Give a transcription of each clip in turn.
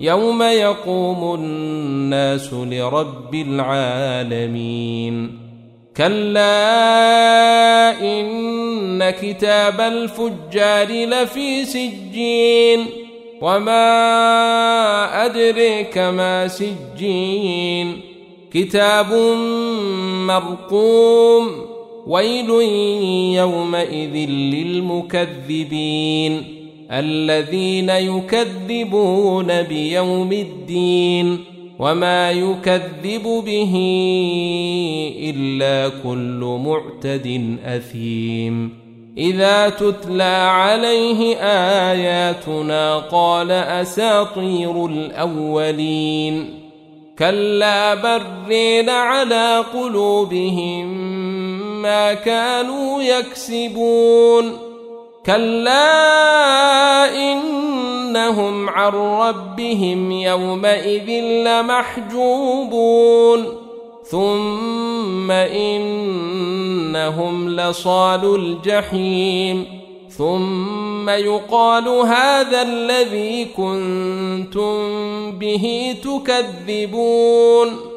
يوم يقوم الناس لرب العالمين. كلا إن كتاب الفجار لفي سجين. وما أدريك ما سجين. كتاب مرقوم. ويل يومئذ للمكذبين. الذين يكذبون بيوم الدين وما يكذب به إلا كل معتد أثيم. إذا تتلى عليه آياتنا قال أساطير الأولين. كلا برين على قلوبهم ما كانوا يكسبون. كلا انهم عن ربهم يومئذ لمحجوبون ثم انهم لصال الجحيم ثم يقال هذا الذي كنتم به تكذبون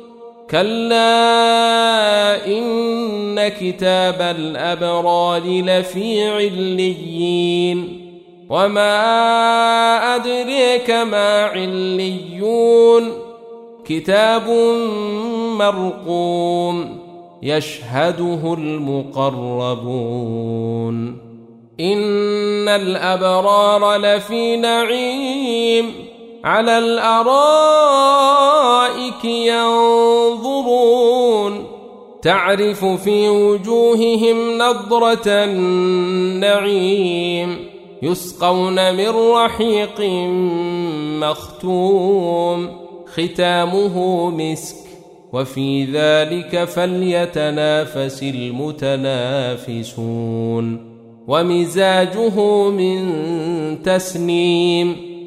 كلا ان كتاب الابرار لفي عليين وما ادريك ما عليون كتاب مرقوم يشهده المقربون ان الابرار لفي نعيم على الأرائك ينظرون. تعرف في وجوههم نضرة النعيم يسقون من رحيق مختوم. ختامه مسك وفي ذلك فليتنافس المتنافسون. ومزاجه من تسنيم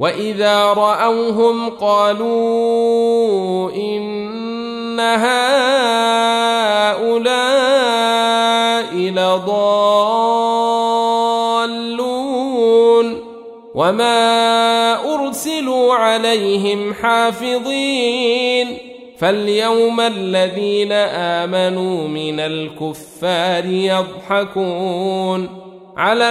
واذا راوهم قالوا ان هؤلاء لضالون وما ارسلوا عليهم حافظين فاليوم الذين امنوا من الكفار يضحكون على